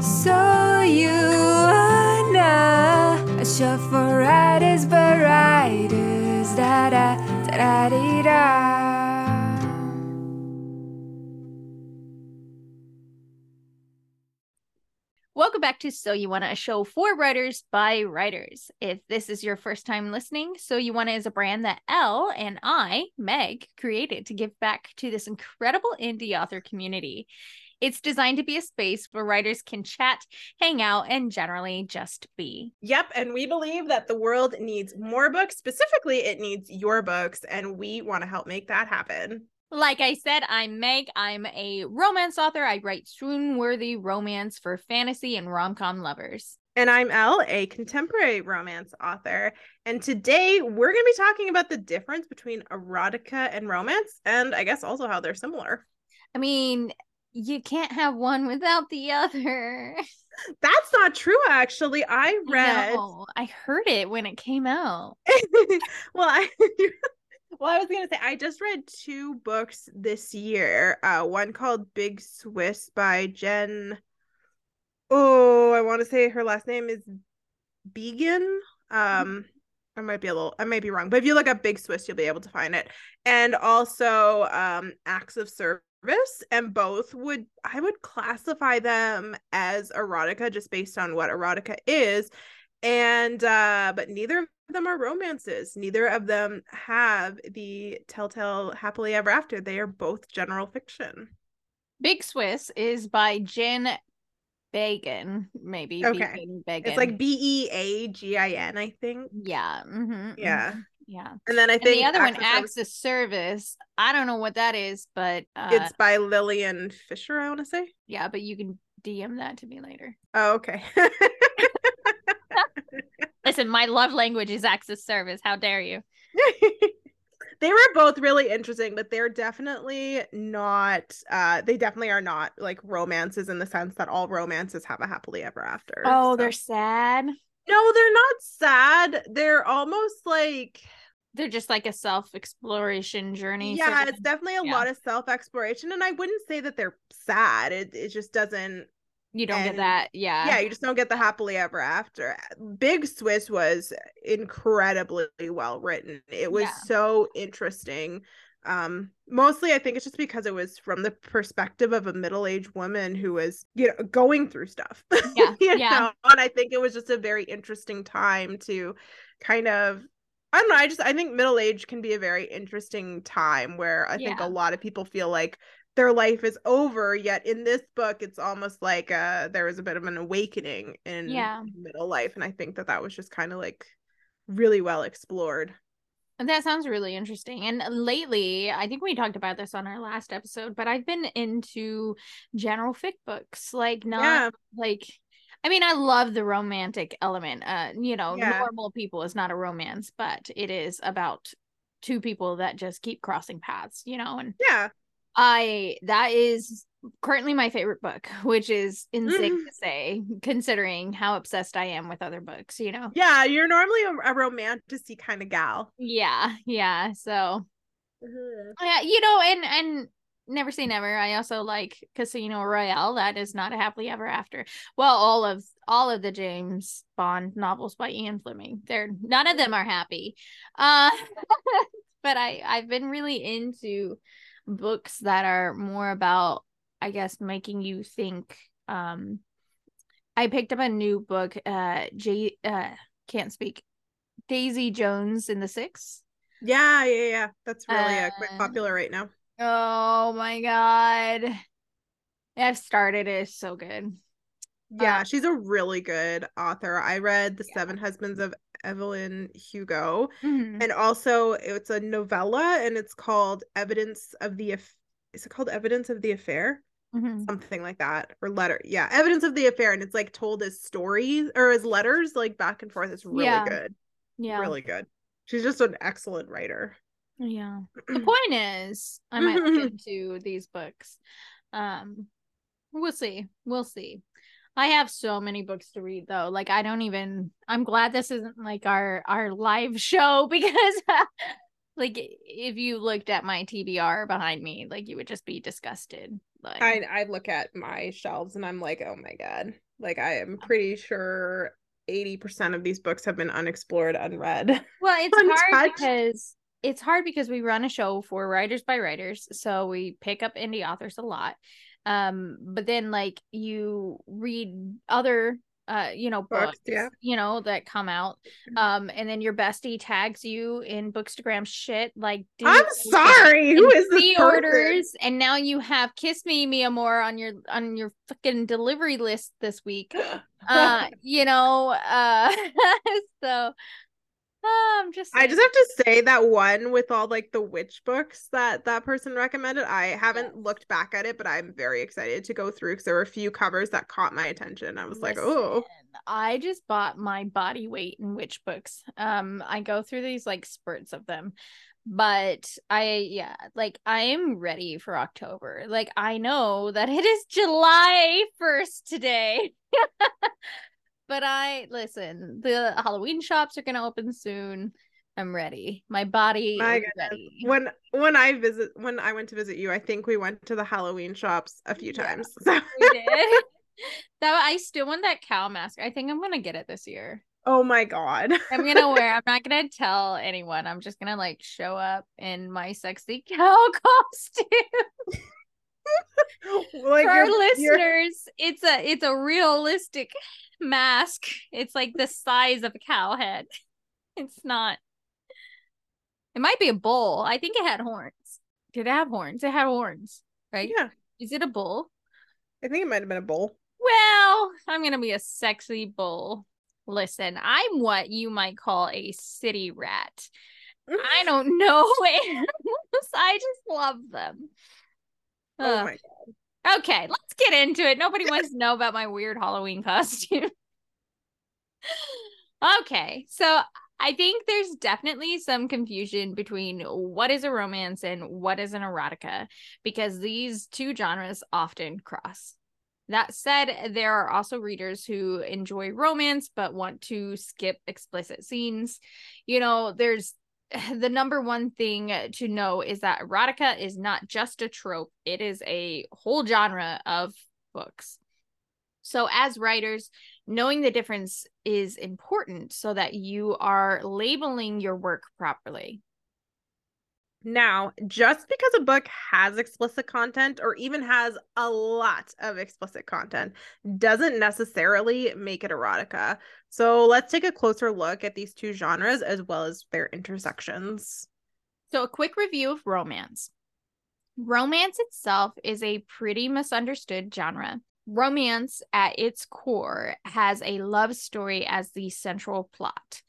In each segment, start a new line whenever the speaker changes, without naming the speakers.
So you wanna a show for writers but writers da da da da da.
Welcome back to So You Wanna, a show for writers by writers. If this is your first time listening, So You Wanna is a brand that Elle and I, Meg, created to give back to this incredible indie author community. It's designed to be a space where writers can chat, hang out, and generally just be.
Yep. And we believe that the world needs more books. Specifically, it needs your books, and we want to help make that happen.
Like I said, I'm Meg. I'm a romance author. I write swoon worthy romance for fantasy and rom com lovers.
And I'm Elle, a contemporary romance author. And today we're going to be talking about the difference between erotica and romance, and I guess also how they're similar.
I mean, you can't have one without the other.
That's not true, actually. I read.
No, I heard it when it came out.
well, I. Well, I was gonna say I just read two books this year. Uh, one called Big Swiss by Jen. Oh, I want to say her last name is Beagin. Um, I might be a little, I might be wrong, but if you look up Big Swiss, you'll be able to find it. And also, um, Acts of Service, and both would I would classify them as erotica just based on what erotica is and uh but neither of them are romances neither of them have the telltale happily ever after they are both general fiction
big swiss is by jen Beagin, maybe.
Okay. Beagin, It's like B E A G I N, I think.
Yeah. Mm-hmm,
yeah.
Mm-hmm, yeah.
And then I think
and the other one, Acts Service. I don't know what that is, but uh,
it's by Lillian Fisher, I want to say.
Yeah, but you can DM that to me later.
Oh, okay.
Listen, my love language is acts of service. How dare you?
they were both really interesting, but they're definitely not uh they definitely are not like romances in the sense that all romances have a happily ever after.
Oh, so. they're sad.
No, they're not sad. They're almost like
they're just like a self-exploration journey.
Yeah, of. it's definitely a yeah. lot of self-exploration. And I wouldn't say that they're sad. It it just doesn't
you don't and, get that yeah
yeah you just don't get the happily ever after big swiss was incredibly well written it was yeah. so interesting um mostly i think it's just because it was from the perspective of a middle-aged woman who was you know going through stuff
yeah yeah know?
and i think it was just a very interesting time to kind of I don't know. I just I think middle age can be a very interesting time where I yeah. think a lot of people feel like their life is over yet in this book it's almost like uh there was a bit of an awakening in
yeah.
middle life and i think that that was just kind of like really well explored
that sounds really interesting. And lately, I think we talked about this on our last episode, but I've been into general fic books, like not yeah. like I mean, I love the romantic element. Uh, you know, yeah. normal people is not a romance, but it is about two people that just keep crossing paths, you know, and
yeah.
I that is currently my favorite book, which is insane mm. to say, considering how obsessed I am with other books, you know.
Yeah, you're normally a, a romantic kind of gal.
Yeah, yeah. So mm-hmm. yeah, you know, and and never say never. I also like Casino Royale. That is not a happily ever after. Well, all of all of the James Bond novels by Ian Fleming. They're none of them are happy. Uh but I I've been really into books that are more about i guess making you think um i picked up a new book uh j uh can't speak daisy jones and the six
yeah yeah yeah that's really uh, quite popular right now
oh my god i've started it. it's so good
yeah, she's a really good author. I read The yeah. Seven Husbands of Evelyn Hugo. Mm-hmm. And also it's a novella and it's called Evidence of the is it called Evidence of the Affair? Mm-hmm. Something like that. Or letter. Yeah, Evidence of the Affair. And it's like told as stories or as letters, like back and forth. It's really
yeah.
good.
Yeah.
Really good. She's just an excellent writer.
Yeah. the point is I might look into these books. Um we'll see. We'll see. I have so many books to read though. Like I don't even I'm glad this isn't like our our live show because like if you looked at my TBR behind me, like you would just be disgusted. Like
I I look at my shelves and I'm like, "Oh my god." Like I am pretty sure 80% of these books have been unexplored, unread.
Well, it's hard because it's hard because we run a show for writers by writers, so we pick up indie authors a lot. Um, but then like you read other uh you know books, books, yeah you know that come out mm-hmm. um and then your bestie tags you in bookstagram shit like
i'm sorry who is this
orders and now you have kiss me mia moore on your on your fucking delivery list this week uh you know uh so I'm just
saying. I just have to say that one with all like the witch books that that person recommended. I haven't looked back at it, but I'm very excited to go through because there were a few covers that caught my attention. I was Listen, like, oh.
I just bought my body weight in witch books. Um, I go through these like spurts of them, but I yeah, like I am ready for October. Like I know that it is July first today. But I listen, the Halloween shops are gonna open soon. I'm ready. My body My is ready.
When when I visit when I went to visit you, I think we went to the Halloween shops a few times. So. we did.
that I still want that cow mask. I think I'm gonna get it this year.
Oh my god.
I'm gonna wear I'm not gonna tell anyone. I'm just gonna like show up in my sexy cow costume. Like For our listeners, it's a it's a realistic mask. It's like the size of a cow head. It's not. It might be a bull. I think it had horns. Did it have horns? It had horns, right?
Yeah.
Is it a bull?
I think it might have been a bull.
Well, I'm gonna be a sexy bull. Listen, I'm what you might call a city rat. I don't know animals. I just love them. Oh my god. Okay, let's get into it. Nobody wants to know about my weird Halloween costume. okay, so I think there's definitely some confusion between what is a romance and what is an erotica because these two genres often cross. That said, there are also readers who enjoy romance but want to skip explicit scenes. You know, there's the number one thing to know is that erotica is not just a trope, it is a whole genre of books. So, as writers, knowing the difference is important so that you are labeling your work properly.
Now, just because a book has explicit content or even has a lot of explicit content doesn't necessarily make it erotica. So let's take a closer look at these two genres as well as their intersections.
So, a quick review of romance. Romance itself is a pretty misunderstood genre. Romance, at its core, has a love story as the central plot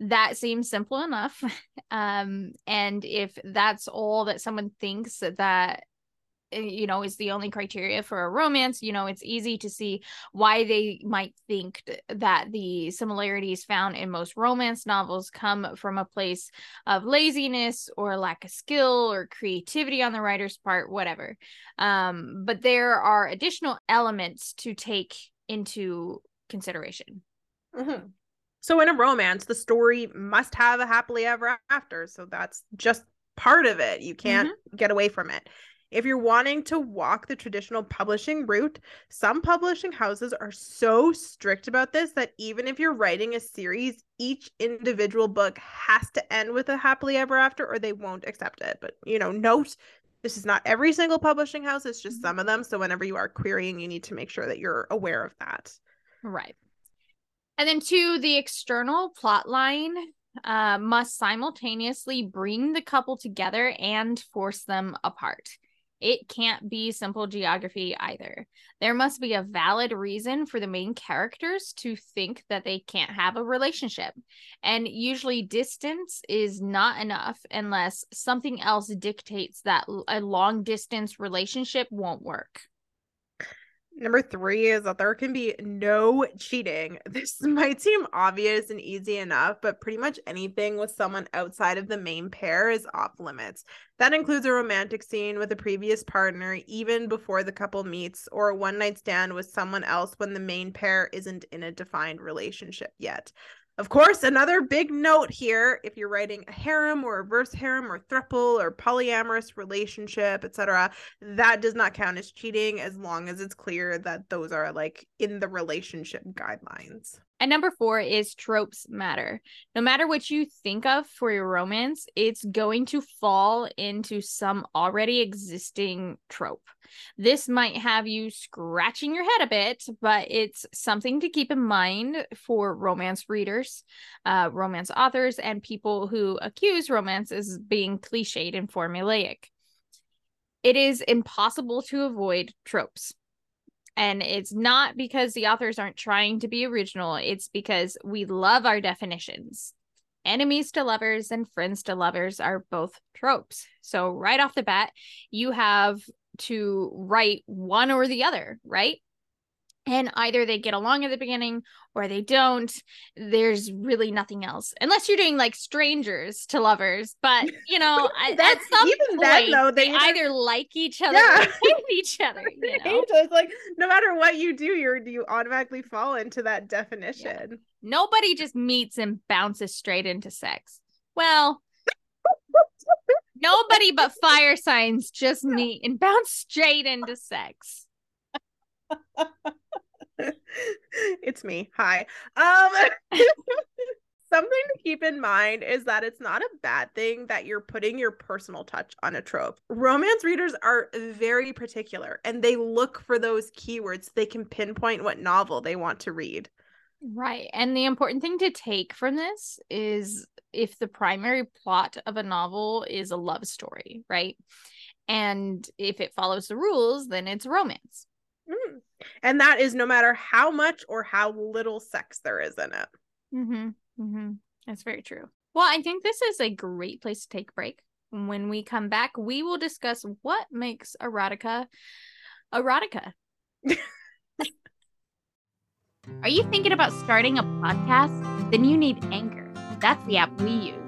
that seems simple enough. Um and if that's all that someone thinks that eh, you know is the only criteria for a romance you know it's easy to see why they might think that the similarities found in most romance novels come from a place of laziness or lack of skill or creativity on the writer's part whatever. Um but there are additional elements to take into consideration.
Mm-hmm. So in a romance, the story must have a happily ever after. So that's just part of it. You can't mm-hmm. get away from it. If you're wanting to walk the traditional publishing route, some publishing houses are so strict about this that even if you're writing a series, each individual book has to end with a happily ever after or they won't accept it. But, you know, note this is not every single publishing house, it's just mm-hmm. some of them. So whenever you are querying, you need to make sure that you're aware of that.
Right. And then two, the external plot line uh, must simultaneously bring the couple together and force them apart. It can't be simple geography either. There must be a valid reason for the main characters to think that they can't have a relationship. And usually, distance is not enough unless something else dictates that a long distance relationship won't work.
Number three is that there can be no cheating. This might seem obvious and easy enough, but pretty much anything with someone outside of the main pair is off limits. That includes a romantic scene with a previous partner, even before the couple meets, or a one night stand with someone else when the main pair isn't in a defined relationship yet. Of course, another big note here if you're writing a harem or reverse harem or thruple or polyamorous relationship, etc., that does not count as cheating as long as it's clear that those are like in the relationship guidelines.
And number four is tropes matter. No matter what you think of for your romance, it's going to fall into some already existing trope. This might have you scratching your head a bit, but it's something to keep in mind for romance readers, uh, romance authors, and people who accuse romance as being cliched and formulaic. It is impossible to avoid tropes. And it's not because the authors aren't trying to be original, it's because we love our definitions. Enemies to lovers and friends to lovers are both tropes. So, right off the bat, you have to write one or the other, right? And either they get along at the beginning or they don't there's really nothing else unless you're doing like strangers to lovers but you know at some even point, then though they, they either like each other yeah. or hate each other you know?
it's like no matter what you do you're you automatically fall into that definition yeah.
nobody just meets and bounces straight into sex well nobody but fire signs just meet and bounce straight into sex
it's me. Hi. Um something to keep in mind is that it's not a bad thing that you're putting your personal touch on a trope. Romance readers are very particular and they look for those keywords. They can pinpoint what novel they want to read.
Right. And the important thing to take from this is if the primary plot of a novel is a love story, right? And if it follows the rules, then it's romance.
Mm. And that is no matter how much or how little sex there is in it.
Mm-hmm. Mm-hmm. That's very true. Well, I think this is a great place to take a break. When we come back, we will discuss what makes erotica erotica. Are you thinking about starting a podcast? Then you need Anchor. That's the app we use.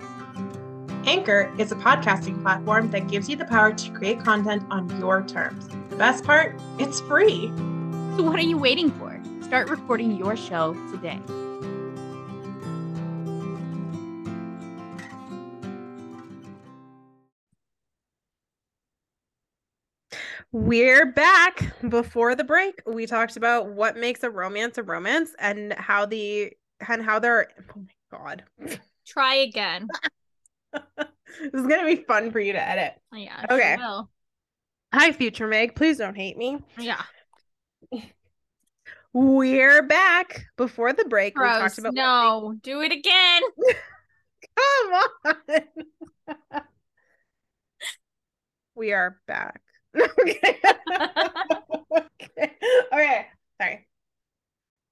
Anchor is a podcasting platform that gives you the power to create content on your terms. The best part, it's free.
So, what are you waiting for? Start recording your show today.
We're back. Before the break, we talked about what makes a romance a romance and how the and how they're oh my god.
Try again.
this is gonna be fun for you to edit.
Yeah. Okay. Sure
Hi, future Meg. Please don't hate me.
Yeah.
We're back. Before the break,
Gross. we talked about no. Do it again.
Come on. we are back. okay. okay. Okay. Sorry.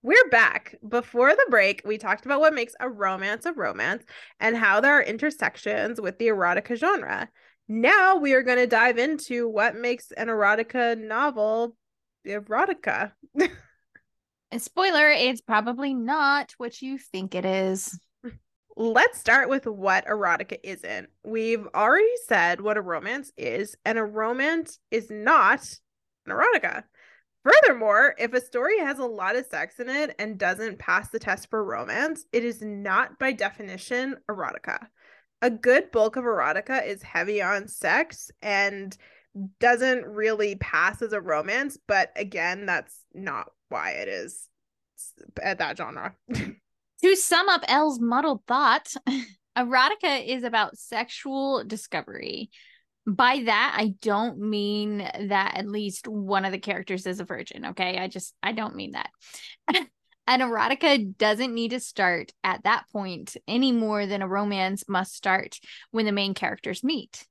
We're back. Before the break, we talked about what makes a romance a romance and how there are intersections with the erotica genre. Now we are going to dive into what makes an erotica novel erotica.
and spoiler, it's probably not what you think it is.
Let's start with what erotica isn't. We've already said what a romance is, and a romance is not an erotica. Furthermore, if a story has a lot of sex in it and doesn't pass the test for romance, it is not by definition erotica. A good bulk of erotica is heavy on sex and doesn't really pass as a romance, but again, that's not why it is at uh, that genre.
to sum up Elle's muddled thought, erotica is about sexual discovery by that i don't mean that at least one of the characters is a virgin okay? I just i don't mean that. An erotica doesn't need to start at that point any more than a romance must start when the main characters meet.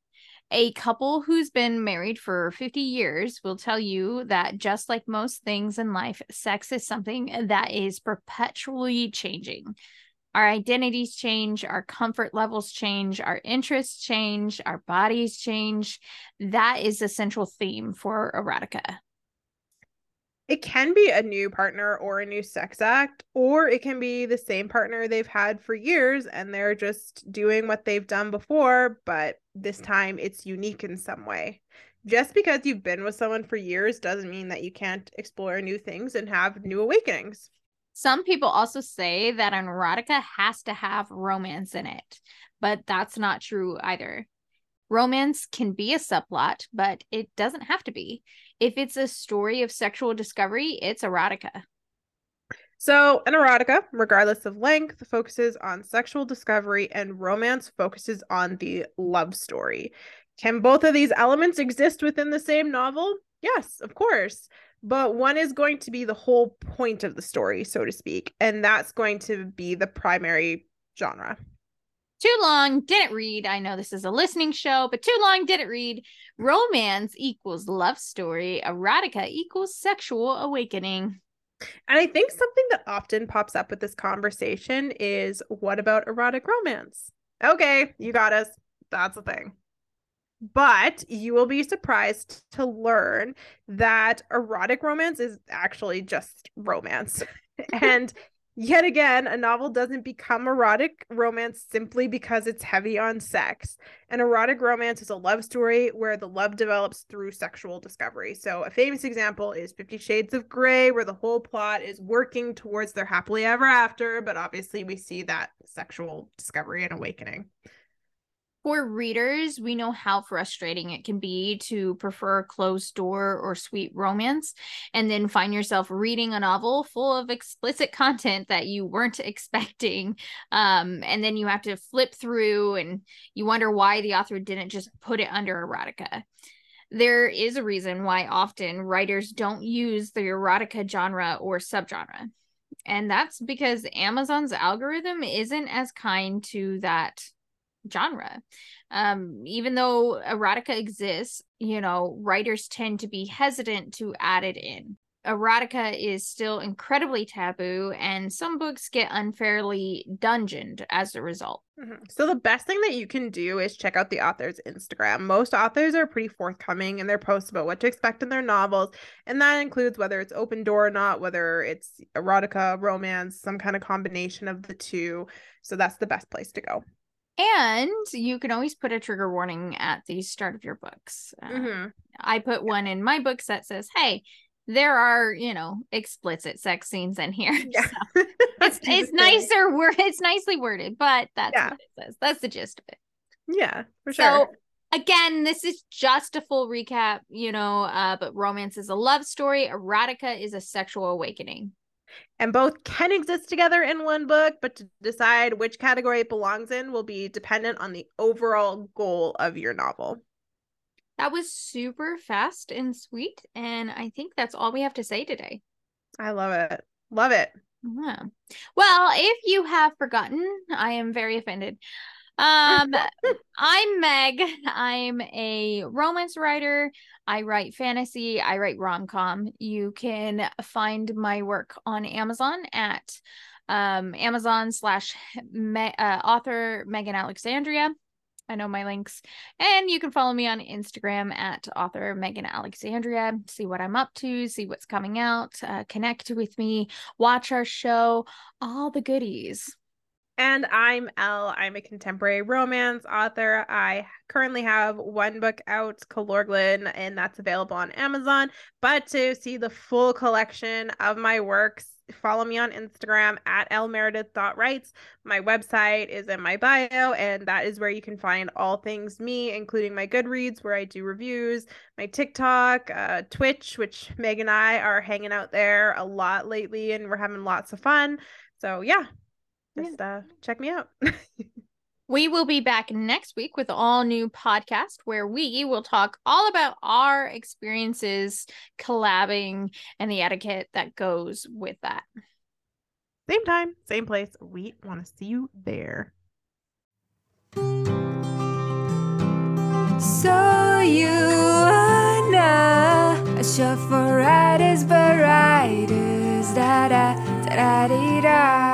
A couple who's been married for 50 years will tell you that just like most things in life sex is something that is perpetually changing our identities change, our comfort levels change, our interests change, our bodies change. That is a central theme for erotica.
It can be a new partner or a new sex act, or it can be the same partner they've had for years and they're just doing what they've done before, but this mm. time it's unique in some way. Just because you've been with someone for years doesn't mean that you can't explore new things and have new awakenings.
Some people also say that an erotica has to have romance in it, but that's not true either. Romance can be a subplot, but it doesn't have to be. If it's a story of sexual discovery, it's erotica.
So, an erotica, regardless of length, focuses on sexual discovery, and romance focuses on the love story. Can both of these elements exist within the same novel? Yes, of course. But one is going to be the whole point of the story, so to speak, and that's going to be the primary genre.
Too long, didn't read. I know this is a listening show, but too long, didn't read. Romance equals love story, erotica equals sexual awakening.
And I think something that often pops up with this conversation is what about erotic romance? Okay, you got us. That's a thing. But you will be surprised to learn that erotic romance is actually just romance. and Yet again, a novel doesn't become erotic romance simply because it's heavy on sex. An erotic romance is a love story where the love develops through sexual discovery. So, a famous example is Fifty Shades of Grey, where the whole plot is working towards their happily ever after, but obviously we see that sexual discovery and awakening
for readers, we know how frustrating it can be to prefer closed door or sweet romance and then find yourself reading a novel full of explicit content that you weren't expecting. Um, and then you have to flip through and you wonder why the author didn't just put it under erotica. There is a reason why often writers don't use the erotica genre or subgenre. And that's because Amazon's algorithm isn't as kind to that genre. Um, even though erotica exists, you know, writers tend to be hesitant to add it in. Erotica is still incredibly taboo, and some books get unfairly dungeoned as a result.
Mm-hmm. So, the best thing that you can do is check out the author's Instagram. Most authors are pretty forthcoming in their posts about what to expect in their novels, and that includes whether it's open door or not, whether it's erotica, romance, some kind of combination of the two. So, that's the best place to go.
And you can always put a trigger warning at the start of your books. Uh, mm-hmm. I put one in my books that says, hey, there are, you know, explicit sex scenes in here. Yeah. So it's it's nicer word it's nicely worded, but that's yeah. what it says. That's the gist of it.
Yeah, for sure. So
again, this is just a full recap, you know, uh, but romance is a love story, erotica is a sexual awakening
and both can exist together in one book, but to decide which category it belongs in will be dependent on the overall goal of your novel.
That was super fast and sweet. And I think that's all we have to say today.
I love it. Love it.
Yeah. Well, if you have forgotten, I am very offended. Um, I'm Meg. I'm a romance writer. I write fantasy. I write rom com. You can find my work on Amazon at um, Amazon slash me- uh, author Megan Alexandria. I know my links. And you can follow me on Instagram at author Megan Alexandria. See what I'm up to, see what's coming out, uh, connect with me, watch our show, all the goodies.
And I'm Elle. I'm a contemporary romance author. I currently have one book out, Calorglin, and that's available on Amazon. But to see the full collection of my works, follow me on Instagram at lmeredith.writes. My website is in my bio, and that is where you can find all things me, including my Goodreads, where I do reviews, my TikTok, uh, Twitch, which Meg and I are hanging out there a lot lately, and we're having lots of fun. So, yeah, just uh, check me out.
we will be back next week with all new podcast where we will talk all about our experiences collabing and the etiquette that goes with that.
Same time, same place. We want to see you there. So you wanna a show for writers but writers da da da da da